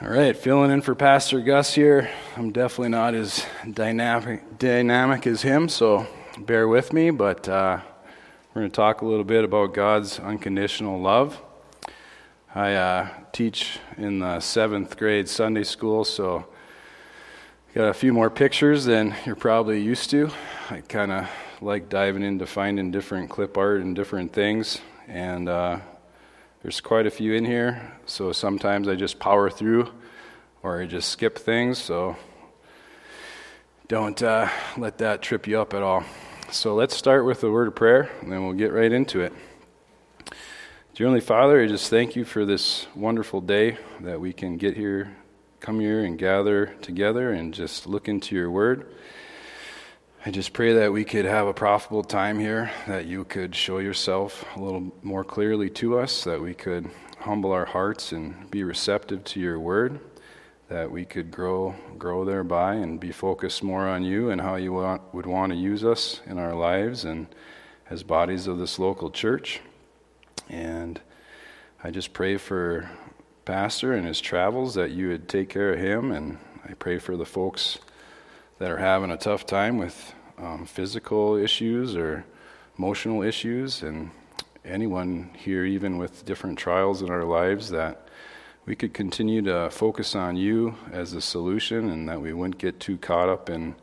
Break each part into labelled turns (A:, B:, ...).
A: All right, filling in for Pastor Gus here. I'm definitely not as dynamic, dynamic as him, so bear with me. But uh, we're going to talk a little bit about God's unconditional love. I uh, teach in the seventh grade Sunday school, so got a few more pictures than you're probably used to. I kind of like diving into finding different clip art and different things, and uh, there's quite a few in here, so sometimes I just power through or I just skip things, so don't uh, let that trip you up at all. So let's start with a word of prayer, and then we'll get right into it. Dear Heavenly Father, I just thank you for this wonderful day that we can get here, come here, and gather together and just look into your word. I just pray that we could have a profitable time here, that you could show yourself a little more clearly to us, that we could humble our hearts and be receptive to your word, that we could grow grow thereby and be focused more on you and how you want, would want to use us in our lives and as bodies of this local church. And I just pray for Pastor and his travels that you would take care of him, and I pray for the folks that are having a tough time with um, physical issues or emotional issues, and anyone here, even with different trials in our lives, that we could continue to focus on you as the solution and that we wouldn't get too caught up in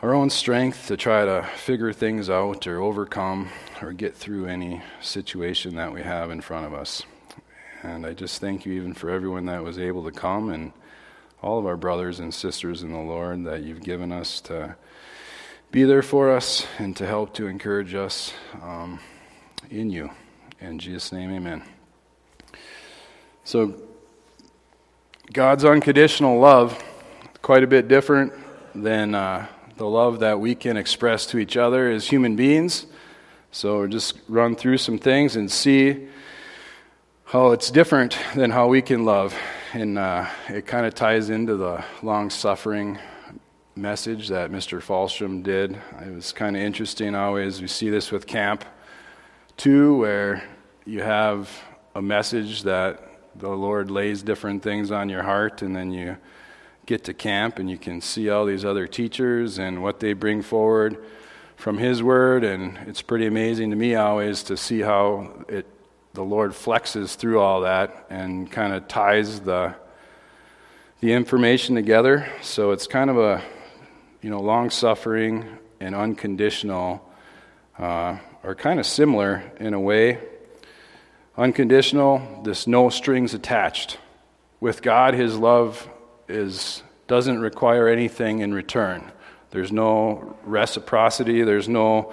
A: our own strength to try to figure things out or overcome or get through any situation that we have in front of us. And I just thank you even for everyone that was able to come and all of our brothers and sisters in the Lord that you've given us to be there for us and to help to encourage us um, in you. In Jesus' name, amen. So, God's unconditional love, quite a bit different than uh, the love that we can express to each other as human beings. So, just run through some things and see how it's different than how we can love. And uh, it kind of ties into the long suffering message that Mr. Falstrom did. It was kind of interesting always. We see this with camp too, where you have a message that the Lord lays different things on your heart, and then you get to camp and you can see all these other teachers and what they bring forward from His Word. And it's pretty amazing to me always to see how it the Lord flexes through all that and kind of ties the the information together. So it's kind of a you know long suffering and unconditional uh, are kind of similar in a way. Unconditional, this no strings attached. With God, His love is doesn't require anything in return. There's no reciprocity. There's no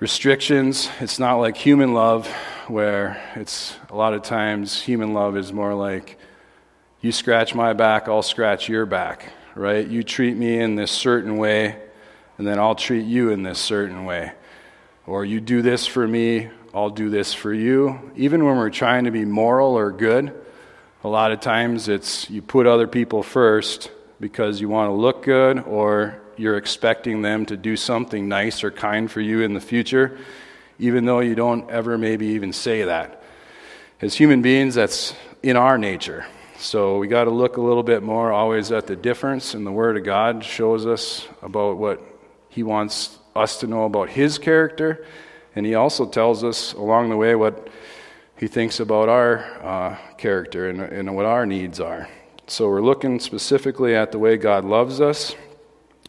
A: restrictions. It's not like human love, where it's a lot of times human love is more like you scratch my back, I'll scratch your back, right? You treat me in this certain way, and then I'll treat you in this certain way. Or you do this for me, I'll do this for you. Even when we're trying to be moral or good, a lot of times it's you put other people first because you want to look good or you're expecting them to do something nice or kind for you in the future, even though you don't ever maybe even say that. As human beings, that's in our nature. So we got to look a little bit more always at the difference, and the Word of God shows us about what He wants us to know about His character, and He also tells us along the way what He thinks about our uh, character and, and what our needs are. So we're looking specifically at the way God loves us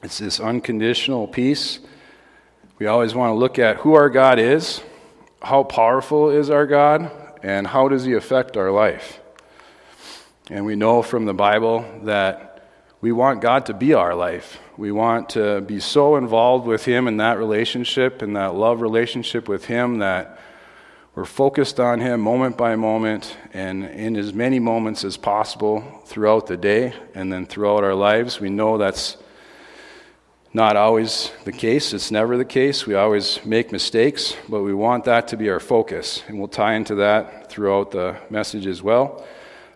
A: it's this unconditional piece. We always want to look at who our God is, how powerful is our God, and how does He affect our life. And we know from the Bible that we want God to be our life. We want to be so involved with Him in that relationship, in that love relationship with Him, that we're focused on Him moment by moment and in as many moments as possible throughout the day and then throughout our lives. We know that's not always the case. It's never the case. We always make mistakes, but we want that to be our focus. And we'll tie into that throughout the message as well.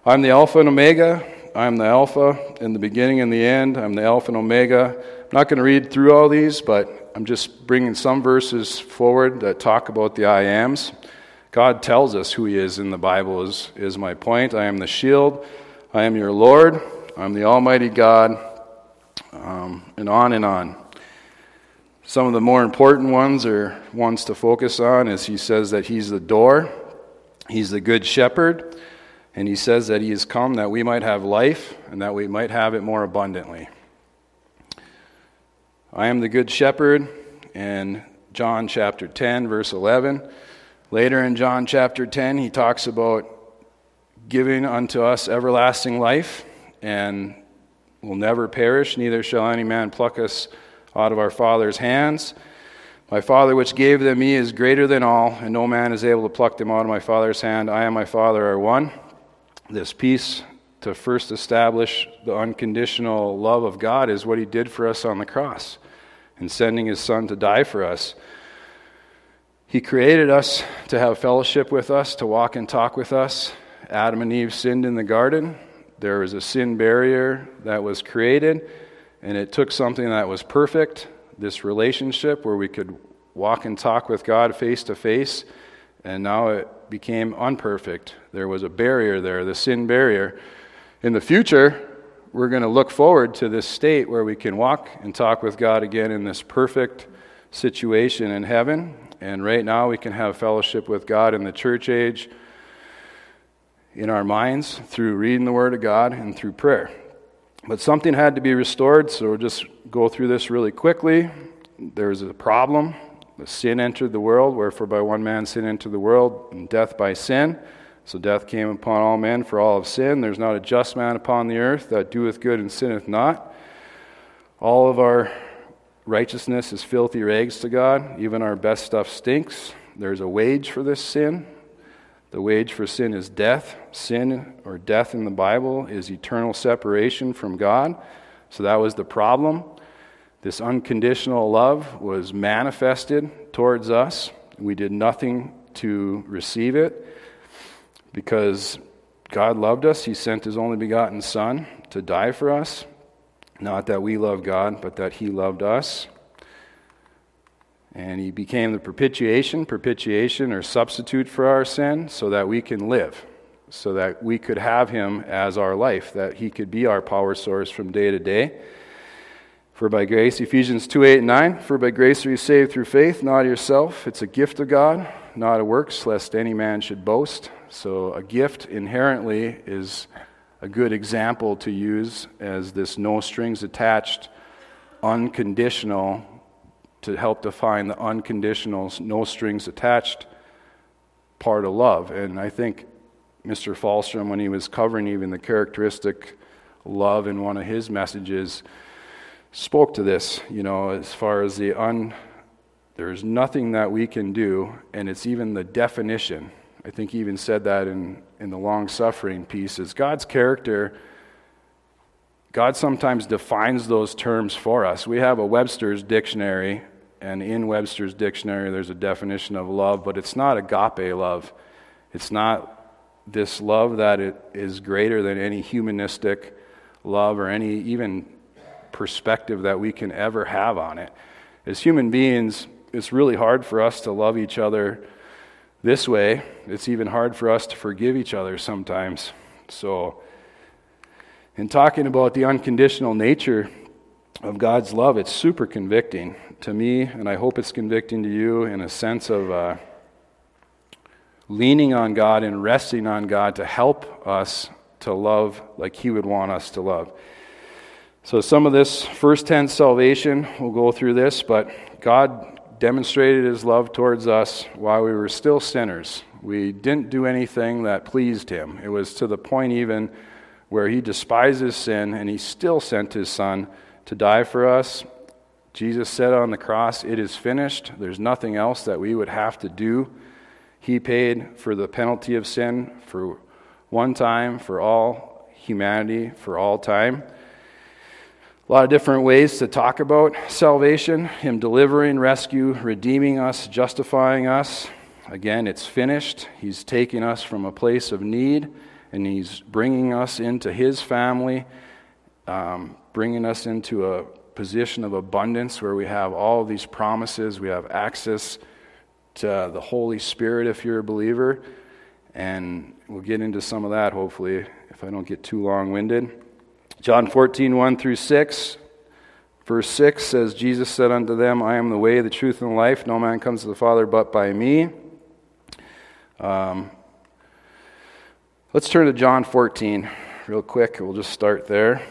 A: I'm the Alpha and Omega. I'm the Alpha in the beginning and the end. I'm the Alpha and Omega. I'm not going to read through all these, but I'm just bringing some verses forward that talk about the I ams. God tells us who He is in the Bible, is, is my point. I am the shield. I am your Lord. I'm the Almighty God. Um, and on and on. Some of the more important ones or ones to focus on is he says that he's the door, he's the good shepherd, and he says that he has come that we might have life and that we might have it more abundantly. I am the good shepherd in John chapter 10, verse 11. Later in John chapter 10, he talks about giving unto us everlasting life and will never perish, neither shall any man pluck us out of our Father's hands. My Father, which gave them me, is greater than all, and no man is able to pluck them out of my Father's hand. I and my Father are one. This piece to first establish the unconditional love of God is what He did for us on the cross in sending His Son to die for us. He created us to have fellowship with us, to walk and talk with us. Adam and Eve sinned in the garden. There was a sin barrier that was created and it took something that was perfect, this relationship where we could walk and talk with God face to face, and now it became unperfect. There was a barrier there, the sin barrier. In the future, we're going to look forward to this state where we can walk and talk with God again in this perfect situation in heaven. And right now, we can have fellowship with God in the church age in our minds through reading the Word of God and through prayer. But something had to be restored, so we'll just go through this really quickly. There was a problem. Sin entered the world, wherefore by one man sin entered the world, and death by sin. So death came upon all men, for all of sin. There's not a just man upon the earth that doeth good and sinneth not. All of our righteousness is filthy rags to God. Even our best stuff stinks. There's a wage for this sin. The wage for sin is death. Sin or death in the Bible is eternal separation from God. So that was the problem. This unconditional love was manifested towards us. We did nothing to receive it because God loved us. He sent His only begotten Son to die for us. Not that we love God, but that He loved us. And he became the propitiation, propitiation or substitute for our sin, so that we can live, so that we could have him as our life, that he could be our power source from day to day. For by grace, Ephesians 2 8 and 9, for by grace are you saved through faith, not yourself. It's a gift of God, not a works, lest any man should boast. So a gift inherently is a good example to use as this no strings attached, unconditional to help define the unconditional, no strings attached part of love. And I think Mr. Falstrom, when he was covering even the characteristic love in one of his messages, spoke to this, you know, as far as the un. There's nothing that we can do, and it's even the definition. I think he even said that in, in the long suffering piece is God's character. God sometimes defines those terms for us. We have a Webster's dictionary and in Webster's dictionary, there's a definition of love, but it's not agape love. It's not this love that it is greater than any humanistic love or any even perspective that we can ever have on it. As human beings, it's really hard for us to love each other this way. It's even hard for us to forgive each other sometimes. So, in talking about the unconditional nature of God's love, it's super convicting to me, and I hope it's convicting to you in a sense of uh, leaning on God and resting on God to help us to love like He would want us to love. So, some of this first tense salvation, we'll go through this, but God demonstrated His love towards us while we were still sinners. We didn't do anything that pleased Him. It was to the point even where He despises sin and He still sent His Son to die for us Jesus said on the cross, It is finished. There's nothing else that we would have to do. He paid for the penalty of sin for one time, for all humanity, for all time. A lot of different ways to talk about salvation Him delivering, rescue, redeeming us, justifying us. Again, it's finished. He's taking us from a place of need and He's bringing us into His family, um, bringing us into a position of abundance where we have all these promises. We have access to the Holy Spirit if you're a believer. And we'll get into some of that hopefully if I don't get too long winded. John 14, 1 through 6. Verse 6 says, Jesus said unto them, I am the way, the truth, and the life. No man comes to the Father but by me. Um, let's turn to John 14 real quick. We'll just start there.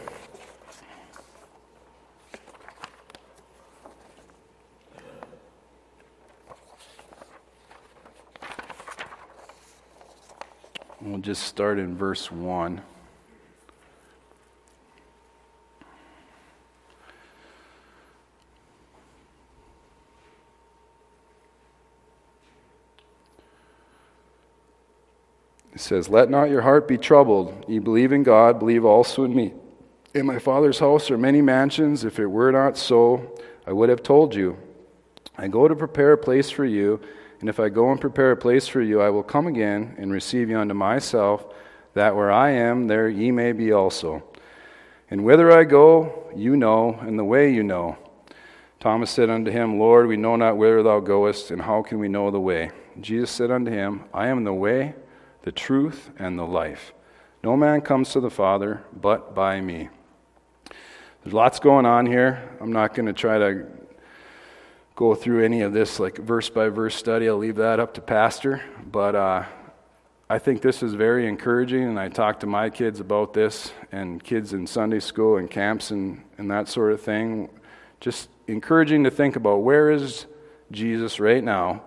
A: Just start in verse 1. It says, Let not your heart be troubled. Ye believe in God, believe also in me. In my Father's house are many mansions. If it were not so, I would have told you. I go to prepare a place for you, and if I go and prepare a place for you, I will come again and receive you unto myself, that where I am, there ye may be also. And whither I go, you know, and the way you know. Thomas said unto him, Lord, we know not whither thou goest, and how can we know the way? Jesus said unto him, I am the way the truth, and the life. No man comes to the Father but by me. There's lots going on here. I'm not going to try to go through any of this like verse by verse study. I'll leave that up to Pastor. But uh, I think this is very encouraging, and I talk to my kids about this and kids in Sunday school and camps and, and that sort of thing. Just encouraging to think about where is Jesus right now?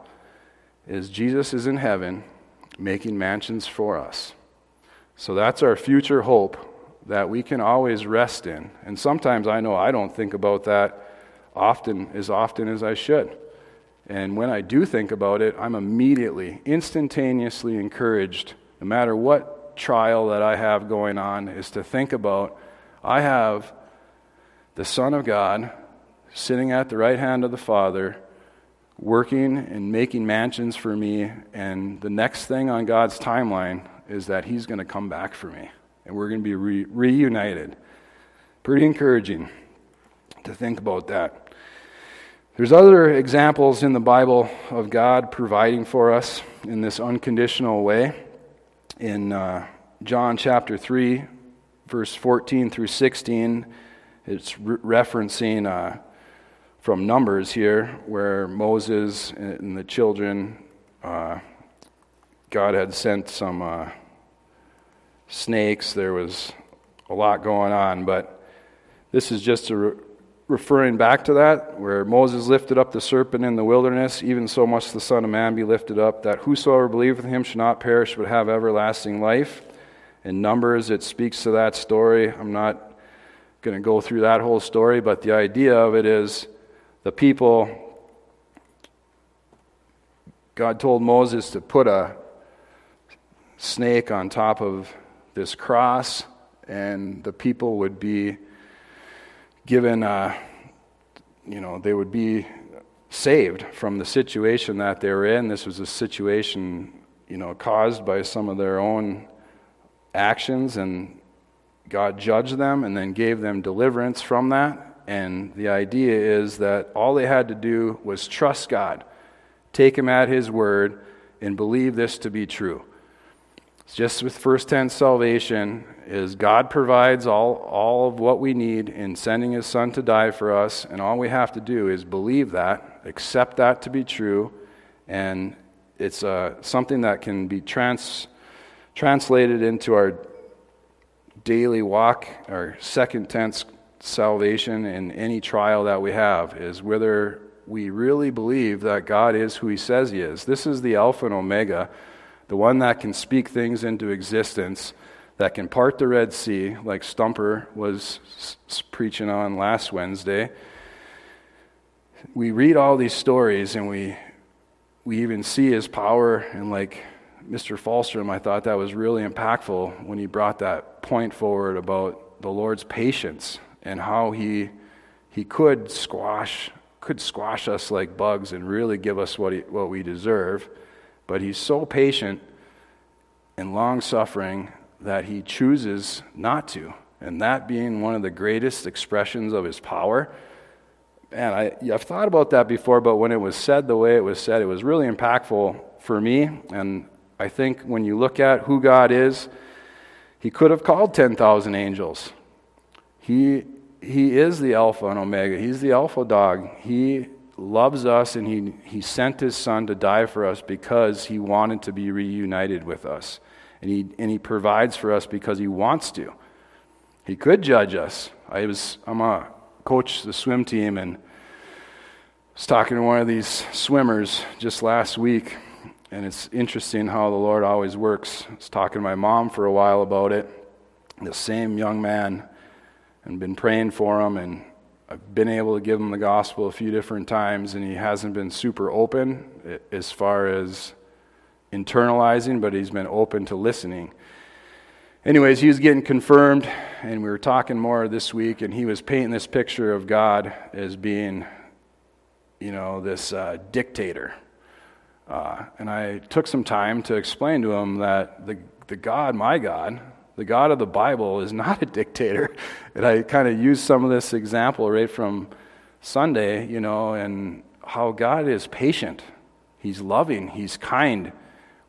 A: Is Jesus is in heaven making mansions for us. So that's our future hope that we can always rest in. And sometimes I know I don't think about that often as often as I should. And when I do think about it, I'm immediately, instantaneously encouraged, no matter what trial that I have going on, is to think about I have the Son of God sitting at the right hand of the Father working and making mansions for me. And the next thing on God's timeline is that He's going to come back for me. And we're going to be re- reunited. Pretty encouraging to think about that. There's other examples in the Bible of God providing for us in this unconditional way. In uh, John chapter 3, verse 14 through 16, it's re- referencing uh, from Numbers here, where Moses and the children, uh, God had sent some uh, snakes. There was a lot going on, but this is just re- referring back to that, where Moses lifted up the serpent in the wilderness, even so must the Son of Man be lifted up, that whosoever believeth in him should not perish but have everlasting life. In Numbers, it speaks to that story. I'm not going to go through that whole story, but the idea of it is the people, God told Moses to put a snake on top of this cross, and the people would be given, uh, you know, they would be saved from the situation that they were in. This was a situation, you know, caused by some of their own actions, and God judged them and then gave them deliverance from that. And the idea is that all they had to do was trust God, take Him at His word, and believe this to be true. Just with first tense salvation is God provides all, all of what we need in sending his son to die for us. And all we have to do is believe that accept that to be true. And it's uh, something that can be trans, translated into our daily walk our second tense salvation in any trial that we have is whether we really believe that God is who He says He is. This is the Alpha and Omega, the one that can speak things into existence, that can part the Red Sea, like Stumper was preaching on last Wednesday. We read all these stories and we, we even see His power, and like Mr. Falstrom, I thought that was really impactful when he brought that point forward about the Lord's patience and how he, he could squash, could squash us like bugs and really give us what, he, what we deserve. But he's so patient and long suffering that he chooses not to. And that being one of the greatest expressions of his power. And I, I've thought about that before, but when it was said the way it was said, it was really impactful for me. And I think when you look at who God is, He could have called 10,000 angels. He, he is the Alpha and Omega. He's the Alpha dog. He loves us and he, he sent his son to die for us because he wanted to be reunited with us. And he, and he provides for us because he wants to. He could judge us. I was, I'm a coach the swim team and was talking to one of these swimmers just last week and it's interesting how the Lord always works. I was talking to my mom for a while about it. The same young man, and been praying for him, and I've been able to give him the gospel a few different times, and he hasn't been super open as far as internalizing, but he's been open to listening. Anyways, he was getting confirmed, and we were talking more this week, and he was painting this picture of God as being, you know, this uh, dictator uh, and I took some time to explain to him that the, the God, my God, the God of the Bible, is not a dictator. And I kind of used some of this example right from Sunday, you know, and how God is patient. He's loving, He's kind.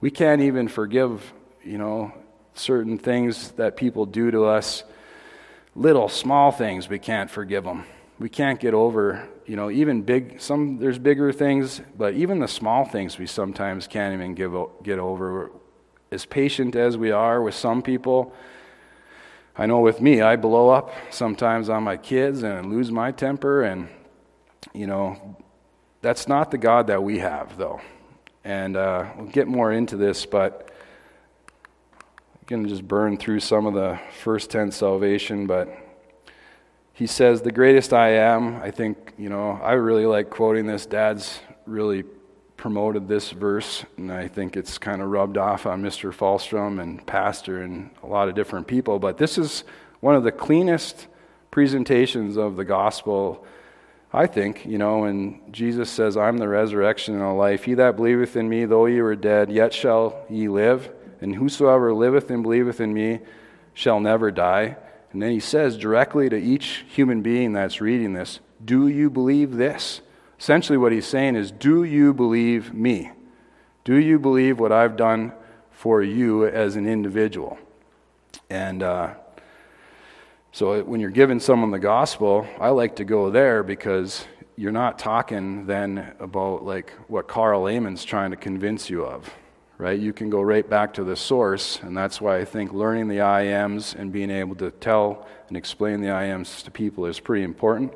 A: We can't even forgive, you know, certain things that people do to us. Little, small things, we can't forgive them. We can't get over you know, even big, some, there's bigger things, but even the small things we sometimes can't even give, get over. As patient as we are with some people, I know with me, I blow up sometimes on my kids and lose my temper, and, you know, that's not the God that we have, though. And uh, we'll get more into this, but I'm going to just burn through some of the first tense salvation, but he says, The greatest I am. I think, you know, I really like quoting this. Dad's really promoted this verse, and I think it's kind of rubbed off on Mr. Falstrom and Pastor and a lot of different people. But this is one of the cleanest presentations of the gospel, I think, you know, when Jesus says, I'm the resurrection and the life. He that believeth in me, though ye were dead, yet shall ye live. And whosoever liveth and believeth in me shall never die. And then he says directly to each human being that's reading this, Do you believe this? Essentially, what he's saying is, Do you believe me? Do you believe what I've done for you as an individual? And uh, so when you're giving someone the gospel, I like to go there because you're not talking then about like what Carl Layman's trying to convince you of right? You can go right back to the source, and that's why I think learning the I ams and being able to tell and explain the I ams to people is pretty important.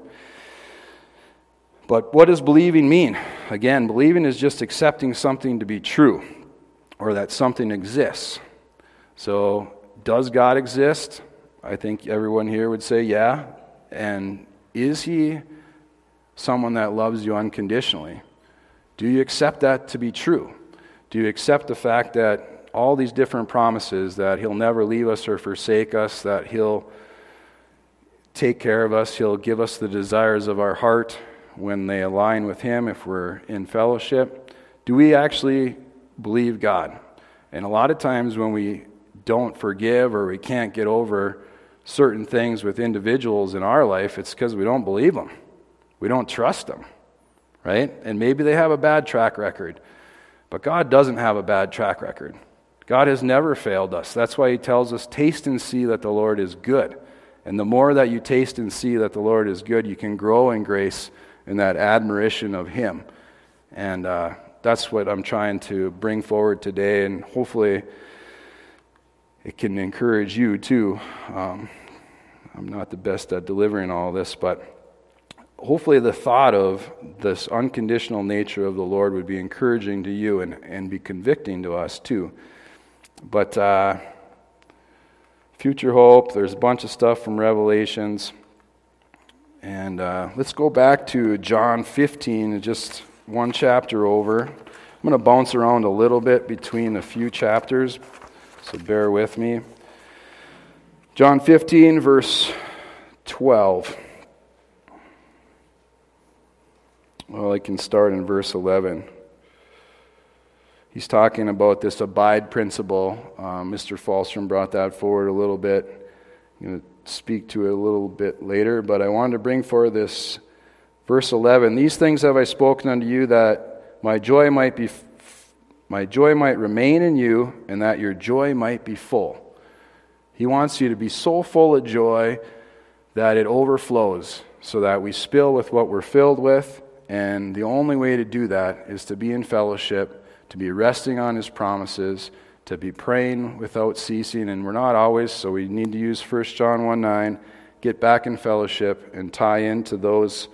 A: But what does believing mean? Again, believing is just accepting something to be true or that something exists. So, does God exist? I think everyone here would say, yeah. And is He someone that loves you unconditionally? Do you accept that to be true? Do you accept the fact that all these different promises that He'll never leave us or forsake us, that He'll take care of us, He'll give us the desires of our heart when they align with Him if we're in fellowship? Do we actually believe God? And a lot of times when we don't forgive or we can't get over certain things with individuals in our life, it's because we don't believe them. We don't trust them, right? And maybe they have a bad track record. But God doesn't have a bad track record. God has never failed us. That's why He tells us, taste and see that the Lord is good. And the more that you taste and see that the Lord is good, you can grow in grace in that admiration of Him. And uh, that's what I'm trying to bring forward today, and hopefully it can encourage you too. Um, I'm not the best at delivering all this, but hopefully the thought of this unconditional nature of the Lord would be encouraging to you and, and be convicting to us too. But uh, future hope, there's a bunch of stuff from Revelations. And uh, let's go back to John 15, just one chapter over. I'm going to bounce around a little bit between a few chapters, so bear with me. John 15, verse 12. Well, I can start in verse 11. He's talking about this abide principle. Uh, Mr. Falstrom brought that forward a little bit. I'm going to speak to it a little bit later, but I wanted to bring forward this verse 11. These things have I spoken unto you that my joy might be my joy might remain in you and that your joy might be full. He He wants you to be so full of joy that it overflows so that we spill with what we're filled with. And the only way to do that is to be in fellowship, to be resting on His promises, to be praying without ceasing. And we're not always, so we need to use 1 John 1 9, get back in fellowship, and tie into those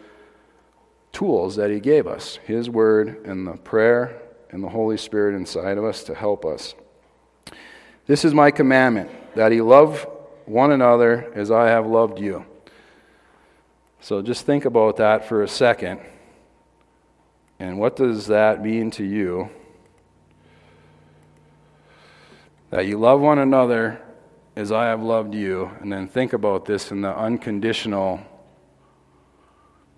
A: tools that He gave us His Word and the prayer and the Holy Spirit inside of us to help us. This is my commandment that He love one another as I have loved you. So just think about that for a second. And what does that mean to you? That you love one another as I have loved you. And then think about this in the unconditional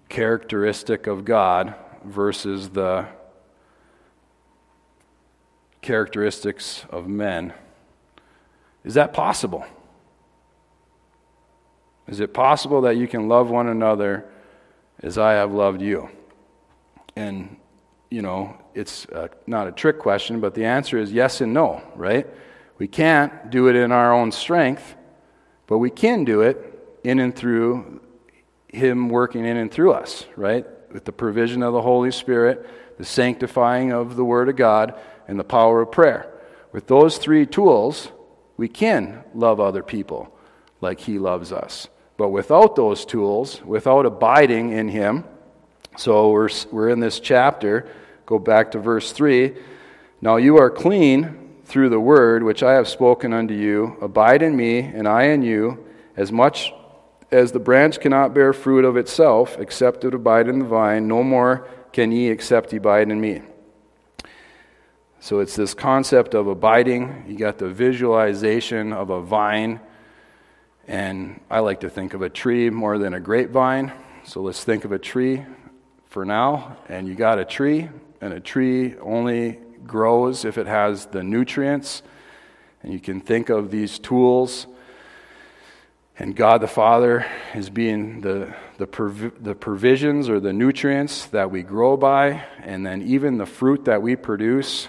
A: characteristic of God versus the characteristics of men. Is that possible? Is it possible that you can love one another as I have loved you? And, you know, it's uh, not a trick question, but the answer is yes and no, right? We can't do it in our own strength, but we can do it in and through Him working in and through us, right? With the provision of the Holy Spirit, the sanctifying of the Word of God, and the power of prayer. With those three tools, we can love other people like He loves us. But without those tools, without abiding in Him, so we're, we're in this chapter, go back to verse 3. Now you are clean through the word which I have spoken unto you. Abide in me, and I in you, as much as the branch cannot bear fruit of itself, except it abide in the vine, no more can ye except ye abide in me. So it's this concept of abiding. You got the visualization of a vine. And I like to think of a tree more than a grapevine. So let's think of a tree for now. And you got a tree, and a tree only grows if it has the nutrients. And you can think of these tools. And God the Father is being the, the, the provisions or the nutrients that we grow by, and then even the fruit that we produce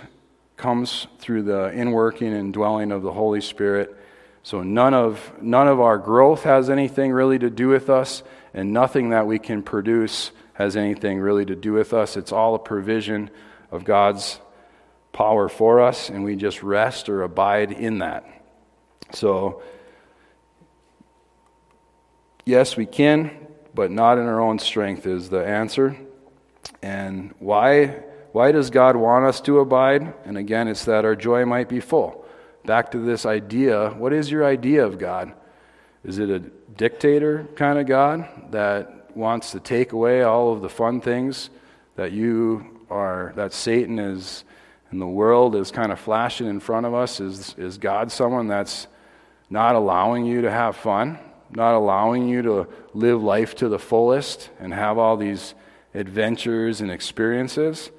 A: comes through the inworking and dwelling of the Holy Spirit. So none of, none of our growth has anything really to do with us, and nothing that we can produce has anything really to do with us. It's all a provision of God's power for us, and we just rest or abide in that. So, yes, we can, but not in our own strength, is the answer. And why? Why does God want us to abide? And again, it's that our joy might be full. Back to this idea what is your idea of God? Is it a dictator kind of God that wants to take away all of the fun things that you are, that Satan is, and the world is kind of flashing in front of us? Is, is God someone that's not allowing you to have fun, not allowing you to live life to the fullest and have all these adventures and experiences?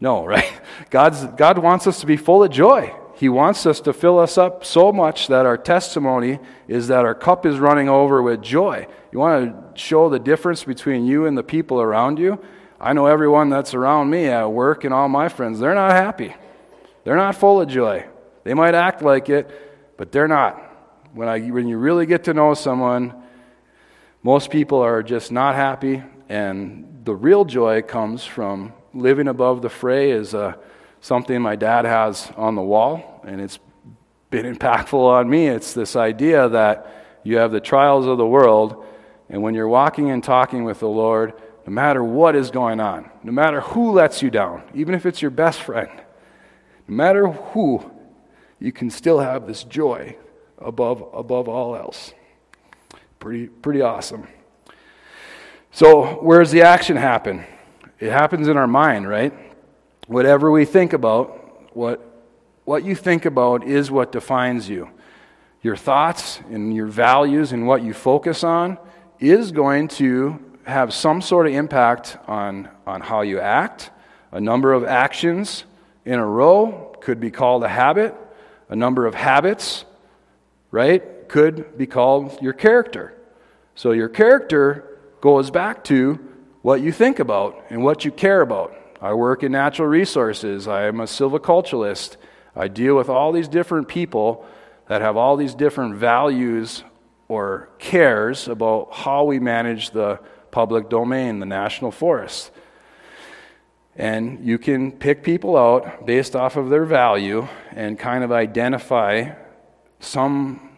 A: No, right? God's, God wants us to be full of joy. He wants us to fill us up so much that our testimony is that our cup is running over with joy. You want to show the difference between you and the people around you? I know everyone that's around me at work and all my friends, they're not happy. They're not full of joy. They might act like it, but they're not. When, I, when you really get to know someone, most people are just not happy, and the real joy comes from living above the fray is uh, something my dad has on the wall, and it's been impactful on me. It's this idea that you have the trials of the world, and when you're walking and talking with the Lord, no matter what is going on, no matter who lets you down, even if it's your best friend, no matter who, you can still have this joy above, above all else. Pretty, pretty awesome. So, where does the action happen? It happens in our mind, right? Whatever we think about, what, what you think about is what defines you. Your thoughts and your values and what you focus on is going to have some sort of impact on, on how you act. A number of actions in a row could be called a habit. A number of habits, right, could be called your character. So your character goes back to what you think about and what you care about. I work in natural resources. I am a silviculturalist. I deal with all these different people that have all these different values or cares about how we manage the public domain, the national forest. And you can pick people out based off of their value and kind of identify some.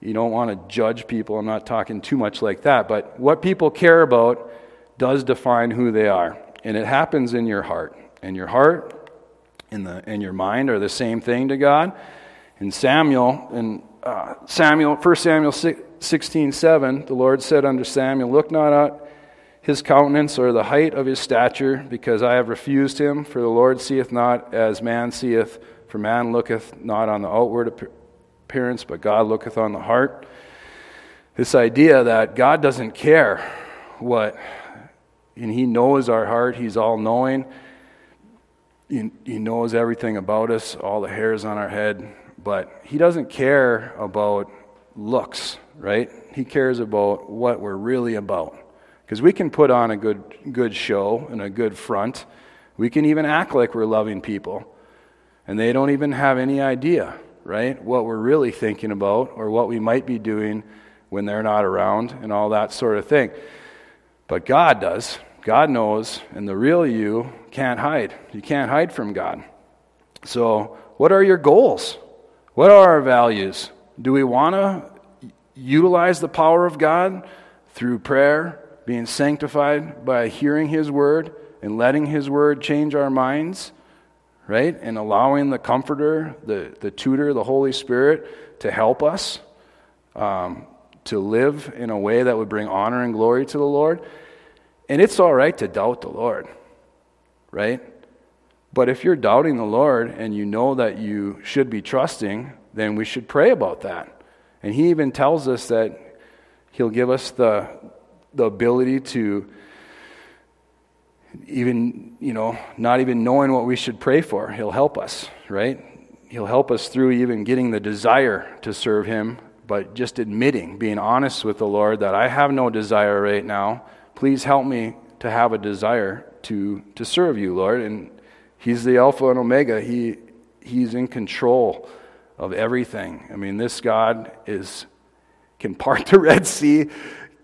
A: You don't want to judge people. I'm not talking too much like that. But what people care about does define who they are. And it happens in your heart. And your heart and, the, and your mind are the same thing to God. And Samuel, in uh, Samuel, 1 Samuel 16, 7, the Lord said unto Samuel, Look not at his countenance or the height of his stature, because I have refused him. For the Lord seeth not as man seeth, for man looketh not on the outward appearance, but God looketh on the heart. This idea that God doesn't care what, and He knows our heart, He's all knowing. He knows everything about us, all the hairs on our head, but He doesn't care about looks, right? He cares about what we're really about. Because we can put on a good, good show and a good front. We can even act like we're loving people. And they don't even have any idea, right, what we're really thinking about or what we might be doing when they're not around and all that sort of thing. But God does. God knows, and the real you can't hide. You can't hide from God. So, what are your goals? What are our values? Do we want to utilize the power of God through prayer, being sanctified by hearing His word and letting His word change our minds, right? And allowing the Comforter, the, the Tutor, the Holy Spirit to help us um, to live in a way that would bring honor and glory to the Lord. And it's all right to doubt the Lord, right? But if you're doubting the Lord and you know that you should be trusting, then we should pray about that. And He even tells us that He'll give us the, the ability to even, you know, not even knowing what we should pray for. He'll help us, right? He'll help us through even getting the desire to serve Him, but just admitting, being honest with the Lord that I have no desire right now. Please help me to have a desire to, to serve you, Lord. And He's the Alpha and Omega. He, he's in control of everything. I mean, this God is can part the Red Sea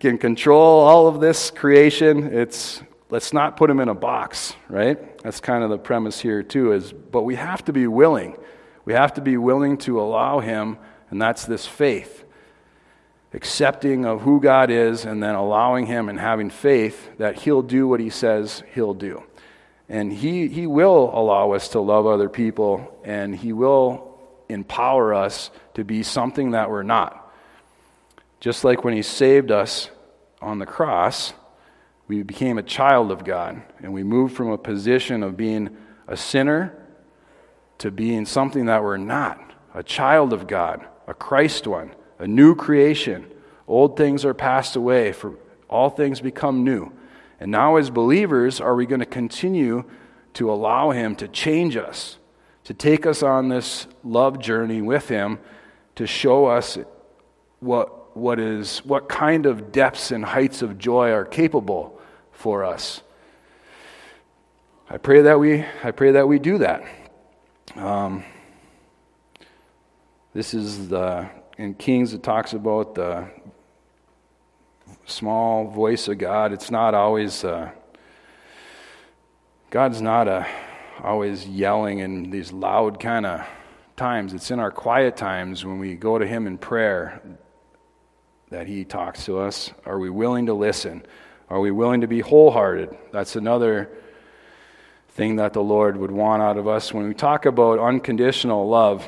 A: can control all of this creation. It's let's not put him in a box, right? That's kind of the premise here too is but we have to be willing. We have to be willing to allow him and that's this faith. Accepting of who God is and then allowing him and having faith that he'll do what he says he'll do. And he, he will allow us to love other people and he will empower us to be something that we're not. Just like when He saved us on the cross, we became a child of God, and we moved from a position of being a sinner to being something that we're not a child of God, a Christ one, a new creation. Old things are passed away, for all things become new. And now, as believers, are we going to continue to allow Him to change us, to take us on this love journey with Him, to show us what what is what kind of depths and heights of joy are capable for us. I pray that we I pray that we do that. Um, this is the in Kings it talks about the small voice of God. It's not always uh, God's not a, always yelling in these loud kind of times. It's in our quiet times when we go to Him in prayer that He talks to us? Are we willing to listen? Are we willing to be wholehearted? That's another thing that the Lord would want out of us. When we talk about unconditional love,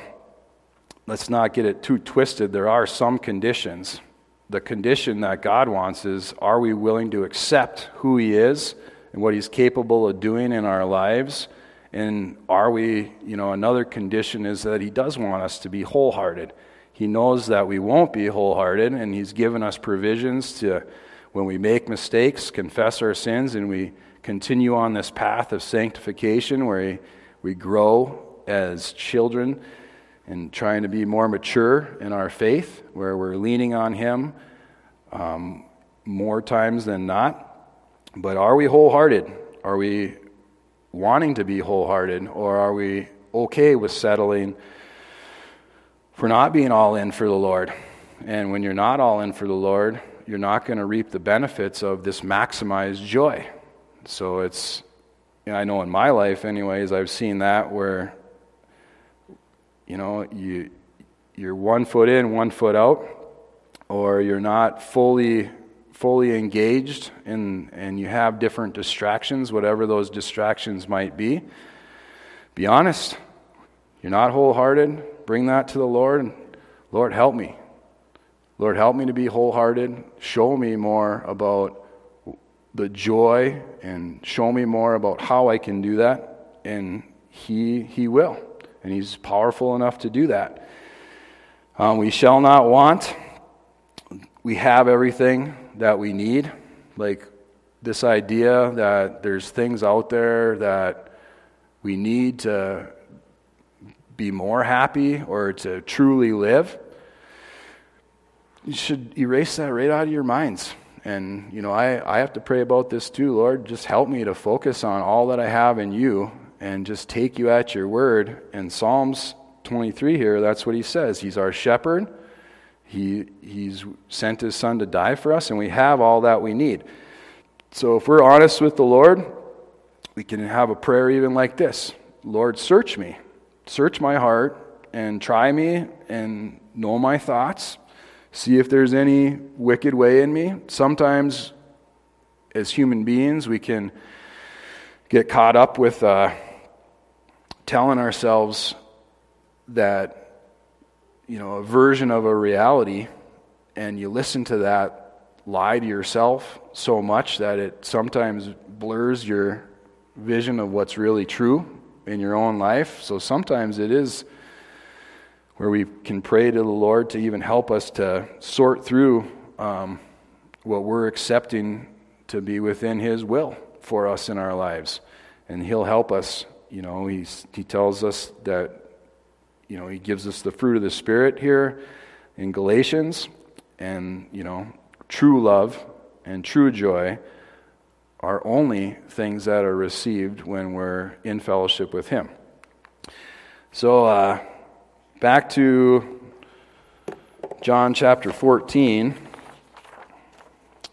A: let's not get it too twisted. There are some conditions. The condition that God wants is are we willing to accept who He is and what He's capable of doing in our lives? And are we, you know, another condition is that He does want us to be wholehearted. He knows that we won't be wholehearted, and He's given us provisions to, when we make mistakes, confess our sins, and we continue on this path of sanctification where we, grow as children and trying to be more mature in our faith, where we're leaning on Him um, more times than not. But are we wholehearted? Are we wanting to be wholehearted, or are we okay with settling for not being all in for the Lord. And when you're not all in for the Lord, you're not going to reap the benefits of this maximized joy. So it's, I know in my life, anyways, I've seen that where, you know, you, you're one foot in, one foot out, or you're not fully fully engaged in, and you have different distractions, whatever those distractions might be. Be honest. You're not wholehearted. Bring that to the Lord. Lord, help me. Lord, help me to be wholehearted. Show me more about the joy and show me more about how I can do that. And He, he will. And He's powerful enough to do that. Um, we shall not want. We have everything that we need. Like this idea that there's things out there that we need to be more happy or to truly live you should erase that right out of your minds. And, you know, I, I have to pray about this too. Lord, just help me to focus on all that I have in you and just take you at your word. And Psalms 23 here, that's what he says. He's our shepherd. He, he's sent his son to die for us, and we have all that we need. So if we're honest with the Lord, we can have a prayer even like this Lord, search me. Search my heart and try me and know my thoughts see if there's any wicked way in me. Sometimes, as human beings, we can get caught up with uh, telling ourselves that, you know, a version of a reality, and you listen to that lie to yourself so much that it sometimes blurs your vision of what's really true in your own life. So sometimes it is where we can pray to the Lord to even help us to sort through um, what we're accepting to be within His will for us in our lives. And He'll help us. You know, he's, He tells us that, you know, He gives us the fruit of the Spirit here in Galatians. And, you know, true love and true joy are only things that are received when we're in fellowship with Him. So, uh, Back to John chapter 14,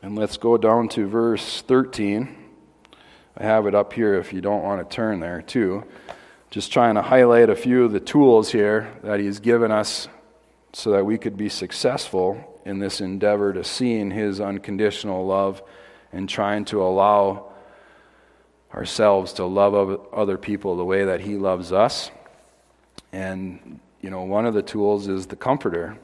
A: and let's go down to verse 13. I have it up here if you don't want to turn there, too. Just trying to highlight a few of the tools here that He's given us so that we could be successful in this endeavor to seeing His unconditional love and trying to allow ourselves to love other people the way that He loves us. And you know, one of the tools is the Comforter.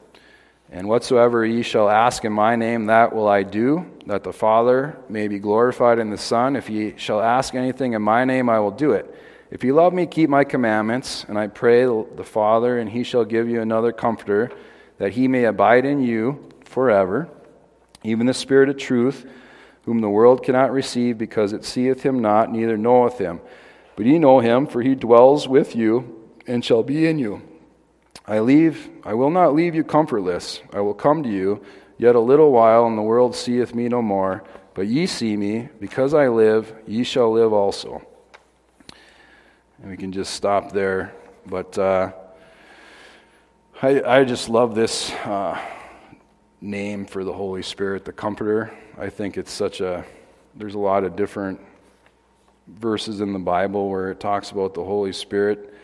A: And whatsoever ye shall ask in my name, that will I do, that the Father may be glorified in the Son. If ye shall ask anything in my name, I will do it. If ye love me, keep my commandments, and I pray the Father, and he shall give you another Comforter, that he may abide in you forever, even the Spirit of truth, whom the world cannot receive, because it seeth him not, neither knoweth him. But ye know him, for he dwells with you, and shall be in you. I leave I will not leave you comfortless. I will come to you yet a little while and the world seeth me no more, but ye see me because I live, ye shall live also. And we can just stop there, but uh, I I just love this uh, name for the Holy Spirit, the Comforter. I think it's such a there's a lot of different verses in the Bible where it talks about the Holy Spirit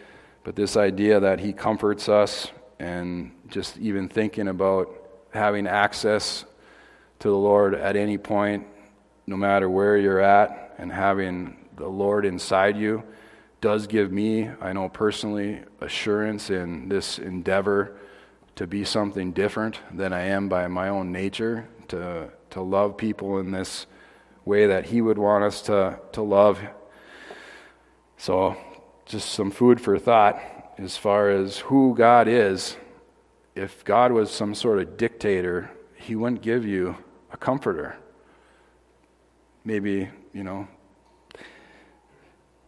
A: but this idea that He comforts us, and just even thinking about having access to the Lord at any point, no matter where you're at, and having the Lord inside you does give me, I know personally, assurance in this endeavor to be something different than I am by my own nature, to, to love people in this way that He would want us to, to love. So just some food for thought as far as who God is. If God was some sort of dictator, he wouldn't give you a comforter. Maybe, you know,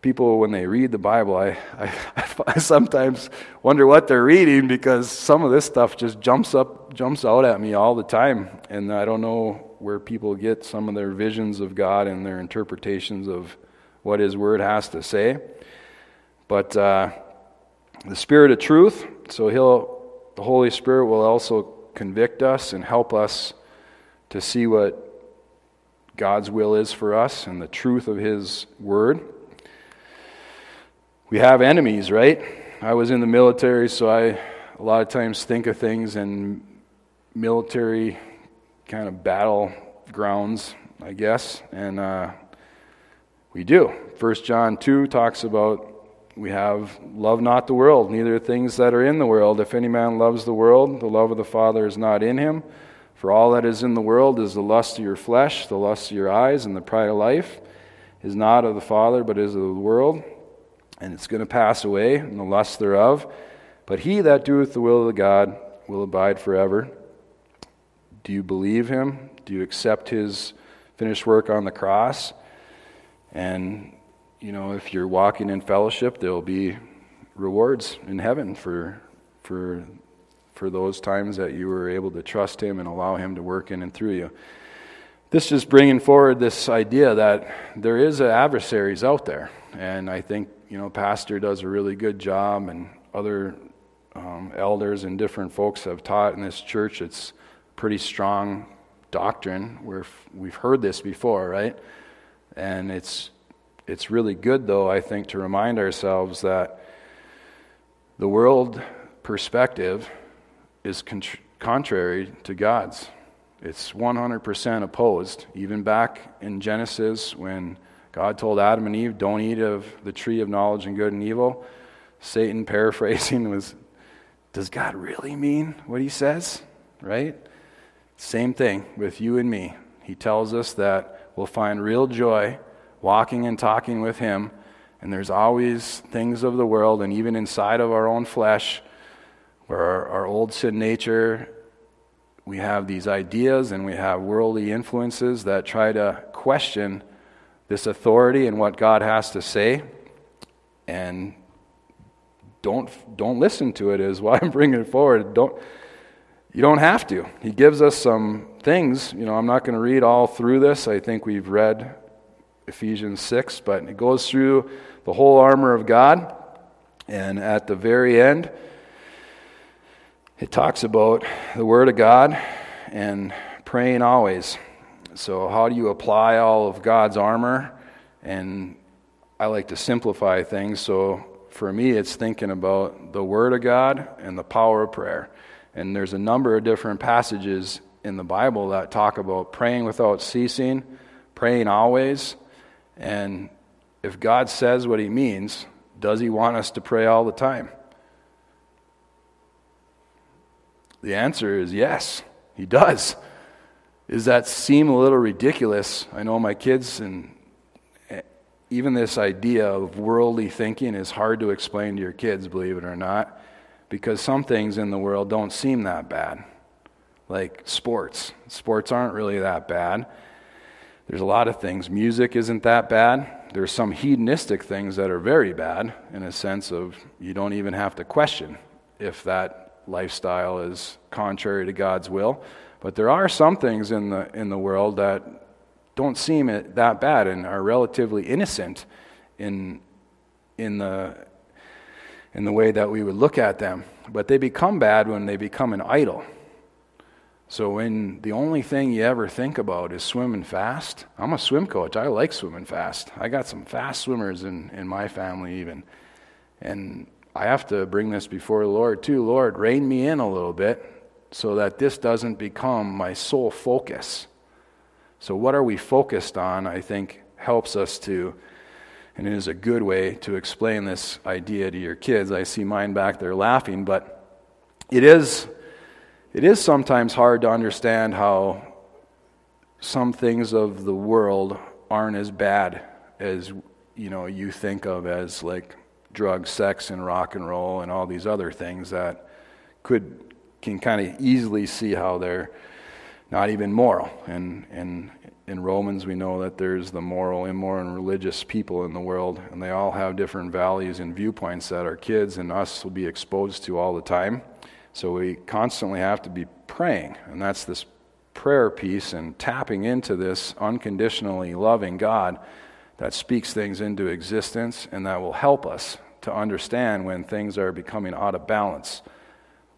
A: people, when they read the Bible, I, I, I, sometimes wonder what they're reading because some of this stuff just jumps up, jumps out at me all the time. And I don't know where people get some of their visions of God and their interpretations of what His Word has to say. But uh, the Spirit of truth. So he'll, the Holy Spirit will also convict us and help us to see what God's will is for us and the truth of His Word. We have enemies, right? I was in the military, so I a lot of times think of things in military kind of battle grounds, I guess, and uh, we do. First John 2 talks about we have love not the world, neither things that are in the world. If any man loves the world, the love of the Father is not in him. For all that is in the world is the lust of your flesh, the lust of your eyes, and the pride of life is not of the Father, but is of the world. And it's going to pass away, and the lust thereof. But he that doeth the will of God will abide forever. Do you believe him? Do you accept his finished work on the cross? And, you know, if you're walking in fellowship, there will be rewards in heaven for, for for those times that you were able to trust Him and allow Him to work in and through you. This is bringing forward this idea that there is adversaries out there, and I think you know Pastor does a really good job, and other um, elders and different folks have taught in this church. It's pretty strong doctrine. Where we've heard this before, right? And it's it's really good, though I think, to remind ourselves that the world perspective is contrary to God's. It's 100% opposed. Even back in Genesis, when God told Adam and Eve, Don't eat of the tree of knowledge and good and evil, Satan, paraphrasing, was, Does God really mean what he says? Right? Same thing with you and me. He tells us that we'll find real joy walking and talking with him, and there's always things of the world, and even inside of our own flesh where our, our old sin nature, we have these ideas and we have worldly influences that try to question this authority and what God has to say. And don't, don't listen to it, is why I'm bringing it forward. Don't, you don't have to. He gives us some things. You know, I'm not going to read all through this. I think we've read Ephesians 6, but it goes through the whole armor of God. And at the very end, it talks about the Word of God and praying always. So, how do you apply all of God's armor? And I like to simplify things. So, for me, it's thinking about the Word of God and the power of prayer. And there's a number of different passages in the Bible that talk about praying without ceasing, praying always. And if God says what He means, does He want us to pray all the time? The answer is yes, he does. Does that seem a little ridiculous? I know my kids and eh, even this idea of worldly thinking is hard to explain to your kids, believe it or not, because some things in the world don't seem that bad. Like sports. Sports aren't really that bad. There's a lot of things. Music isn't that bad. There's some hedonistic things that are very bad in a sense of you don't even have to question if that lifestyle is contrary to God's will. But there are some things in the, in the world that don't seem that bad and are relatively innocent in, in, the, in the way that we would look at them. But they become bad when they become an idol. So when the only thing you ever think about is swimming fast, I'm a swim coach. I like swimming fast. I got some fast swimmers in, in my family even. And I have to bring this before the Lord too. Lord, rein me in a little bit so that this doesn't become my sole focus. So, what are we focused on? I think helps us to, and it is a good way to explain this idea to your kids. I see mine back there laughing, but it is, it is sometimes hard to understand how some things of the world aren't as bad as you know you think of as like drugs, sex, and rock and roll, and all these other things that could can kind of easily see how they're not even moral. And, and in Romans, we know that there's the moral, immoral, and religious people in the world, and they all have different values and viewpoints that our kids and us will be exposed to all the time. So we constantly have to be praying, and that's this prayer piece and tapping into this unconditionally loving God that speaks things into existence and that will help us to understand when things are becoming out of balance,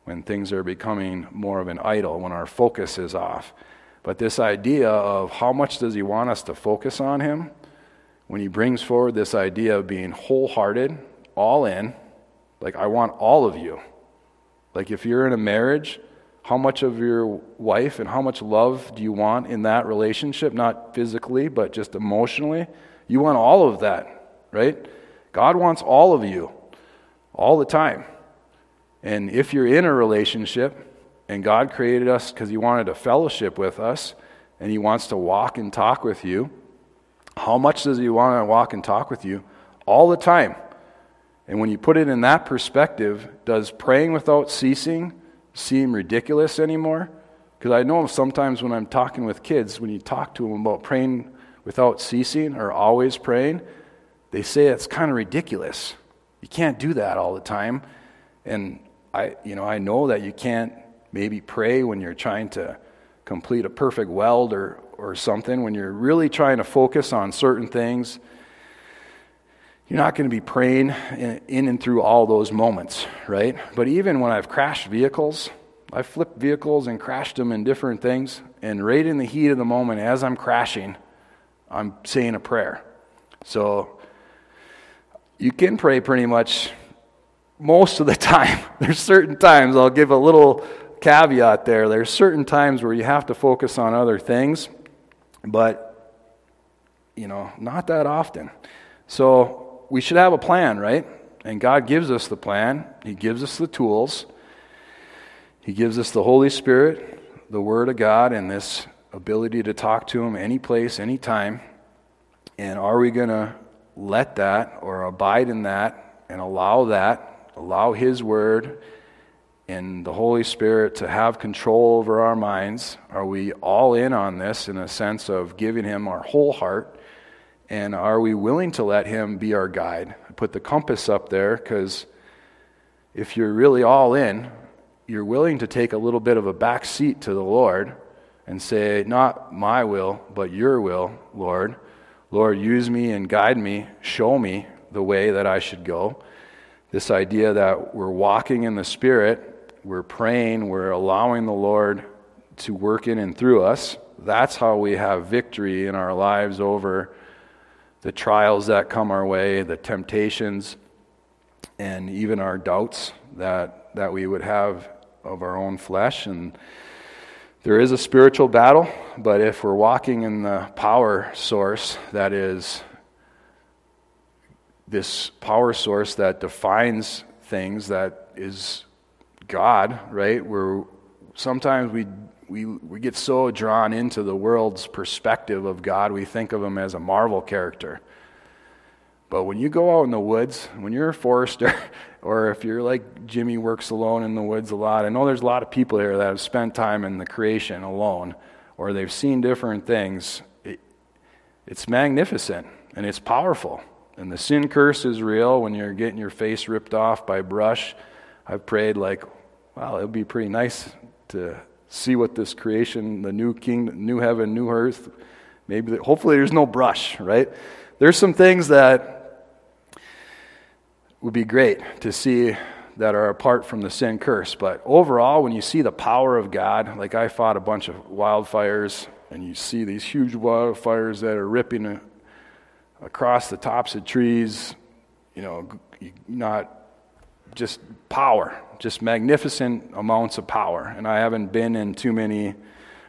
A: when things are becoming more of an idol, when our focus is off. But this idea of how much does He want us to focus on Him, when He brings forward this idea of being wholehearted, all in, like, I want all of you. Like, if you're in a marriage, how much of your wife and how much love do you want in that relationship? Not physically, but just emotionally. You want all of that, right? God wants all of you all the time. And if you're in a relationship and God created us because He wanted a fellowship with us and He wants to walk and talk with you, how much does He want to walk and talk with you? All the time. And when you put it in that perspective, does praying without ceasing seem ridiculous anymore? Because I know sometimes when I'm talking with kids, when you talk to them about praying without ceasing or always praying, they say it's kind of ridiculous. You can't do that all the time. And I, you know, I know that you can't maybe pray when you're trying to complete a perfect weld or, or something, when you're really trying to focus on certain things you're not going to be praying in and through all those moments, right? But even when I've crashed vehicles, I've flipped vehicles and crashed them in different things, and right in the heat of the moment, as I'm crashing, I'm saying a prayer. So you can pray pretty much most of the time. There's certain times, I'll give a little caveat there. There's certain times where you have to focus on other things, but, you know, not that often. So we should have a plan, right? And God gives us the plan, He gives us the tools, He gives us the Holy Spirit, the Word of God, and this ability to talk to Him any place, any time. And are we going to let that or abide in that and allow that, allow His Word and the Holy Spirit to have control over our minds? Are we all in on this in a sense of giving Him our whole heart? And are we willing to let Him be our guide? I put the compass up there because if you're really all in, you're willing to take a little bit of a back seat to the Lord and say, Not my will, but your will, Lord. Lord, use me and guide me, show me the way that I should go. This idea that we're walking in the Spirit, we're praying, we're allowing the Lord to work in and through us. That's how we have victory in our lives over the trials that come our way, the temptations, and even our doubts that, that we would have of our own flesh. And there is a spiritual battle, but if we're walking in the power source that is this power source that defines things, that is God, right? Where sometimes we we, we get so drawn into the world's perspective of God, we think of him as a Marvel character. But when you go out in the woods, when you're a forester, or if you're like Jimmy works alone in the woods a lot, I know there's a lot of people here that have spent time in the creation alone, or they've seen different things. It, it's magnificent and it's powerful. And the sin curse is real when you're getting your face ripped off by brush. I've prayed, like, wow, it would be pretty nice to see what this creation, the new king, new heaven, new earth, maybe, hopefully there's no brush, right? There's some things that would be great to see that are apart from the sin curse. But overall, when you see the power of God, like I fought a bunch of wildfires, and you see these huge wildfires that are ripping across the tops of trees, you know, not just power, just magnificent amounts of power. And I haven't been in too many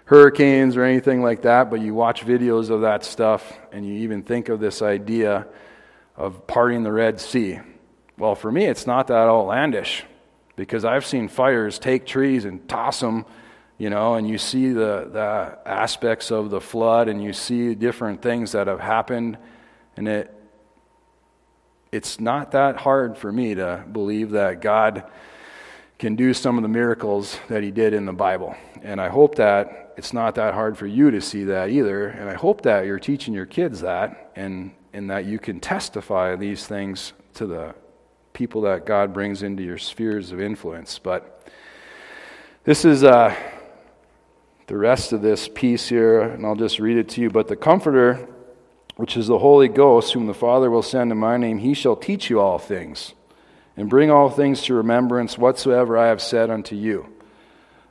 A: hurricanes or anything like that, but you watch videos of that stuff and you even think of this idea of parting the Red Sea. Well, for me, it's not that outlandish because I've seen fires take trees and toss them, you know, and you see the, the aspects of the flood and you see different things that have happened, and it, it's not that hard for me to believe that God can do some of the miracles that he did in the Bible. And I hope that it's not that hard for you to see that either. And I hope that you're teaching your kids that and, and that you can testify these things to the people that God brings into your spheres of influence. But this is uh, the rest of this piece here, and I'll just read it to you. But the Comforter which is the Holy Ghost, whom the Father will send in my name, he shall teach you all things. and bring all things to remembrance whatsoever I have said unto you.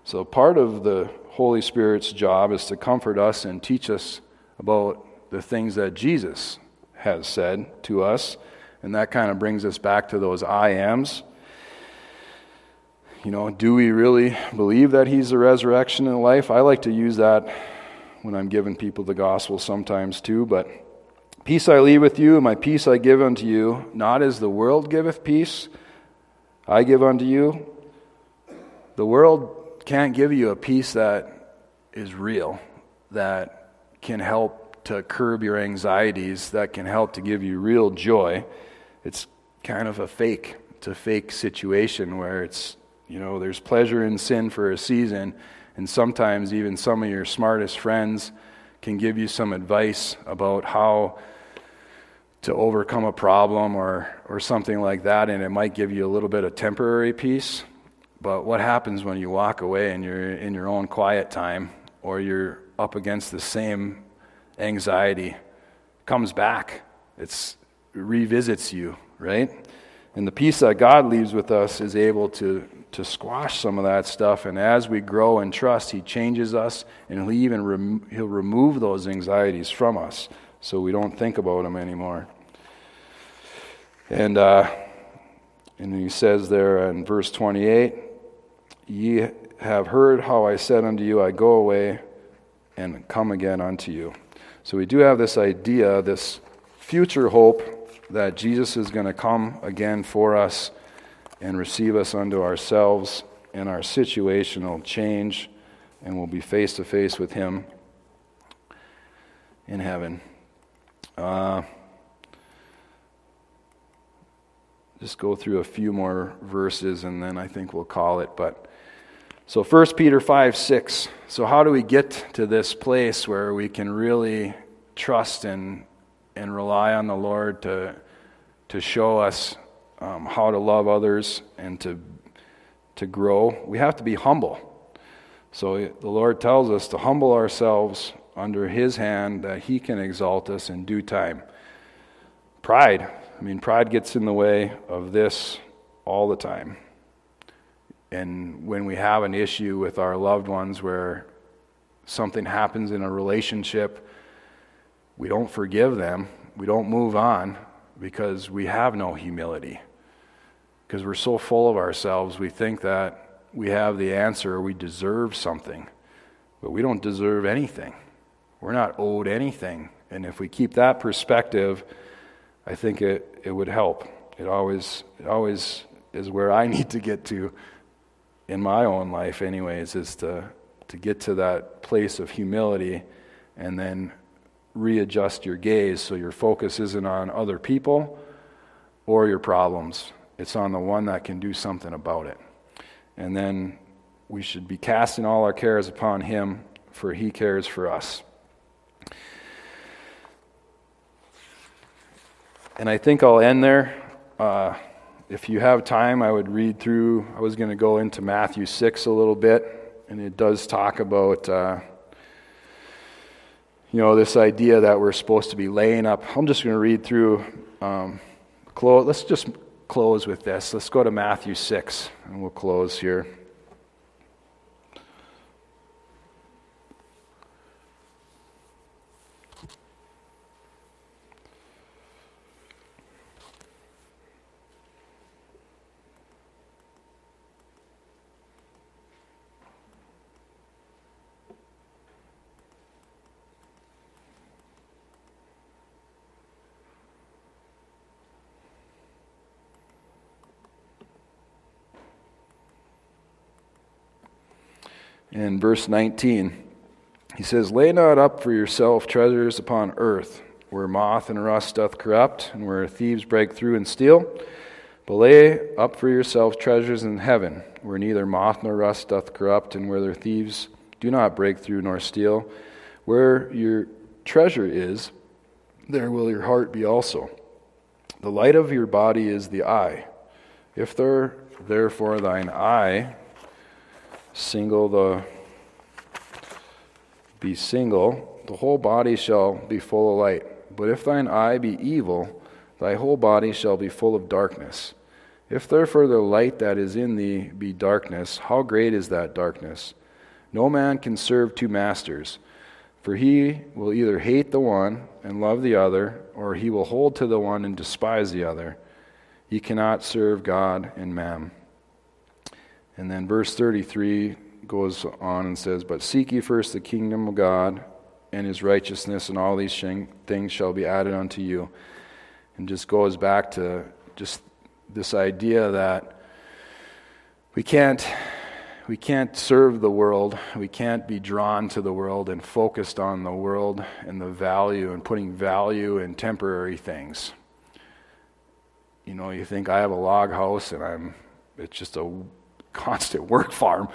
A: So, part of the Holy Spirit's job is to comfort us and teach us about the things that Jesus has said to us. And that kind of brings us back to those I ams. You know, do we really believe that He's the resurrection and life? I like to use that when I'm giving people the gospel sometimes too, but Peace I leave with you, and my peace I give unto you, not as the world giveth peace, I give unto you. The world can't give you a peace that is real, that can help to curb your anxieties, that can help to give you real joy. It's kind of a fake. It's a fake situation where it's, you know, there's pleasure in sin for a season, and sometimes even some of your smartest friends can give you some advice about how to overcome a problem or, or something like that, and it might give you a little bit of temporary peace. But what happens when you walk away and you're in your own quiet time or you're up against the same anxiety? Comes back. It's, it revisits you, right? And the peace that God leaves with us is able to, to squash some of that stuff. And as we grow in trust, He changes us and He'll even rem- He'll remove those anxieties from us so we don't think about them anymore. And, uh, and he says there in verse 28 Ye have heard how I said unto you, I go away and come again unto you. So we do have this idea, this future hope that Jesus is going to come again for us and receive us unto ourselves, and our situation will change, and we'll be face to face with Him in heaven. Uh, just go through a few more verses and then I think we'll call it. But so 1 Peter 5 6. So, how do we get to this place where we can really trust and, and rely on the Lord to, to show us um, how to love others and to, to grow? We have to be humble. So, the Lord tells us to humble ourselves under His hand that He can exalt us in due time. Pride I mean, pride gets in the way of this all the time. And when we have an issue with our loved ones where something happens in a relationship, we don't forgive them, we don't move on because we have no humility. Because we're so full of ourselves, we think that we have the answer, we deserve something. But we don't deserve anything. We're not owed anything. And if we keep that perspective, I think it, it would help. It always, it always is where I need to get to in my own life, anyways, is to, to get to that place of humility and then readjust your gaze so your focus isn't on other people or your problems. It's on the one that can do something about it. And then we should be casting all our cares upon Him, for He cares for us. And I think I'll end there. Uh, if you have time, I would read through. I was going to go into Matthew 6 a little bit, and it does talk about, uh, you know, this idea that we're supposed to be laying up. I'm just going to read through. Um, close, let's just close with this. Let's go to Matthew 6, and we'll close here. In verse 19. He says, Lay not up for yourself treasures upon earth, where moth and rust doth corrupt, and where thieves break through and steal. But lay up for yourselves treasures in heaven, where neither moth nor rust doth corrupt, and where their thieves do not break through nor steal. Where your treasure is, there will your heart be also. The light of your body is the eye. If there, therefore thine eye single the be single, the whole body shall be full of light. But if thine eye be evil, thy whole body shall be full of darkness. If therefore the light that is in thee be darkness, how great is that darkness? No man can serve two masters, for he will either hate the one and love the other, or he will hold to the one and despise the other. He cannot serve God and man. And then verse 33 goes on and says, But seek ye first the kingdom of God and his righteousness, and all these things shall be added unto you. And just goes back to just this idea that we can't we can't serve the world we can't be drawn to the world and focused on the world and the value and putting value in temporary things you know you think i have a log house and i'm it's just a constant work farm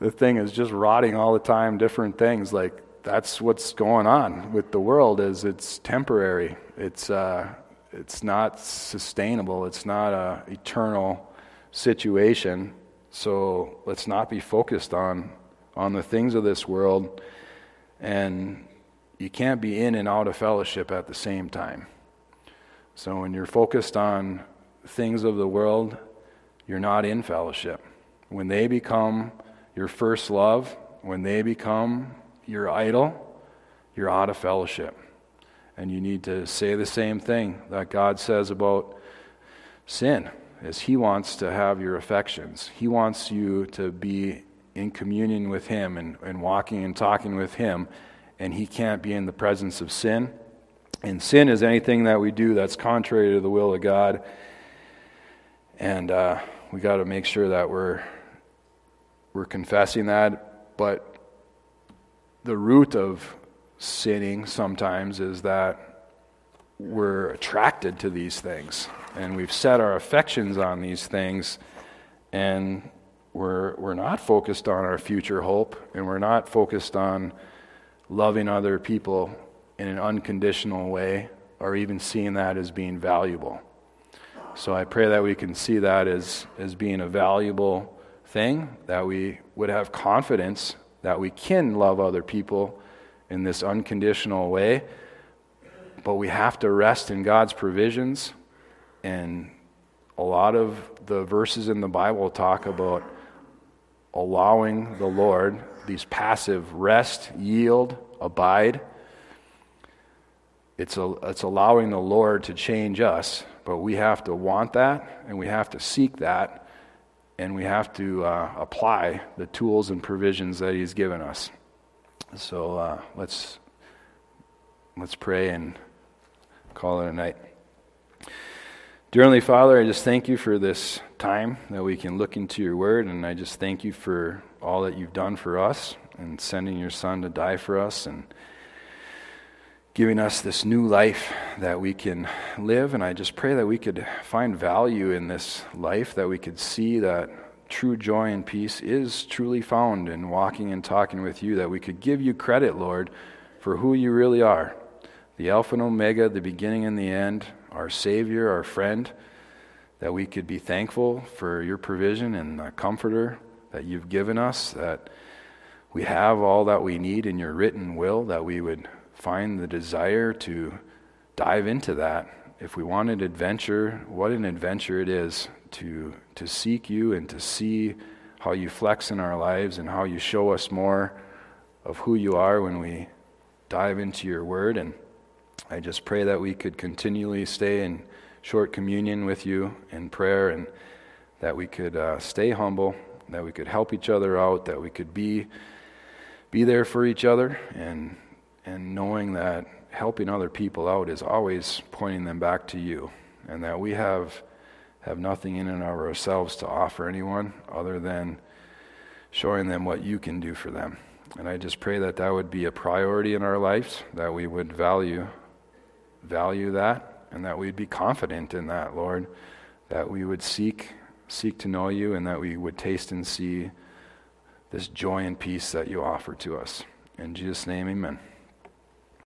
A: the thing is just rotting all the time different things like that's what's going on with the world is it's temporary it's uh, it's not sustainable. It's not a eternal situation. So let's not be focused on on the things of this world. And you can't be in and out of fellowship at the same time. So when you're focused on things of the world, you're not in fellowship. When they become your first love, when they become your idol, you're out of fellowship. And you need to say the same thing that God says about sin, as He wants to have your affections. He wants you to be in communion with Him and, and walking and talking with Him, and He can't be in the presence of sin. And sin is anything that we do that's contrary to the will of God. And uh, we got to make sure that we're we're confessing that. But the root of sinning sometimes is that we're attracted to these things and we've set our affections on these things and we're, we're not focused on our future hope and we're not focused on loving other people in an unconditional way or even seeing that as being valuable. So I pray that we can see that as, as being a valuable thing, that we would have confidence that we can love other people in this unconditional way. But we have to rest in God's provisions. And a lot of the verses in the Bible talk about allowing the Lord, these passive rest, yield, abide. It's, a, it's allowing the Lord to change us, but we have to want that and we have to seek that and we have to uh, apply the tools and provisions that He's given us. So uh, let's let's pray and call it a night. Dear Heavenly Father, I just thank you for this time that we can look into your word, and I just thank you for all that you've done for us and sending your Son to die for us and giving us this new life that we can live. And I just pray that we could find value in this life, that we could see that true joy and peace is truly found in walking and talking with you, that we could give you credit, Lord, for who you really are the Alpha and Omega, the beginning and the end, our Savior, our friend, that we could be thankful for your provision and the comforter that you've given us, that we have all that we need in your written will, that we would find the desire to dive into that. If we wanted adventure, what an adventure it is to, to seek you and to see how you flex in our lives and how you show us more of who you are when we dive into your word. And I just pray that we could continually stay in short communion with you in prayer and that we could uh, stay humble, that we could help each other out, that we could be, be there for each other, and, and knowing that helping other people out is always pointing them back to you, and that we have have nothing in and of ourselves to offer anyone other than showing them what you can do for them. And I just pray that that would be a priority in our lives, that we would value value that and that we'd be confident in that, Lord, that we would seek seek to know you and that we would taste and see this joy and peace that you offer to us. In Jesus name, amen.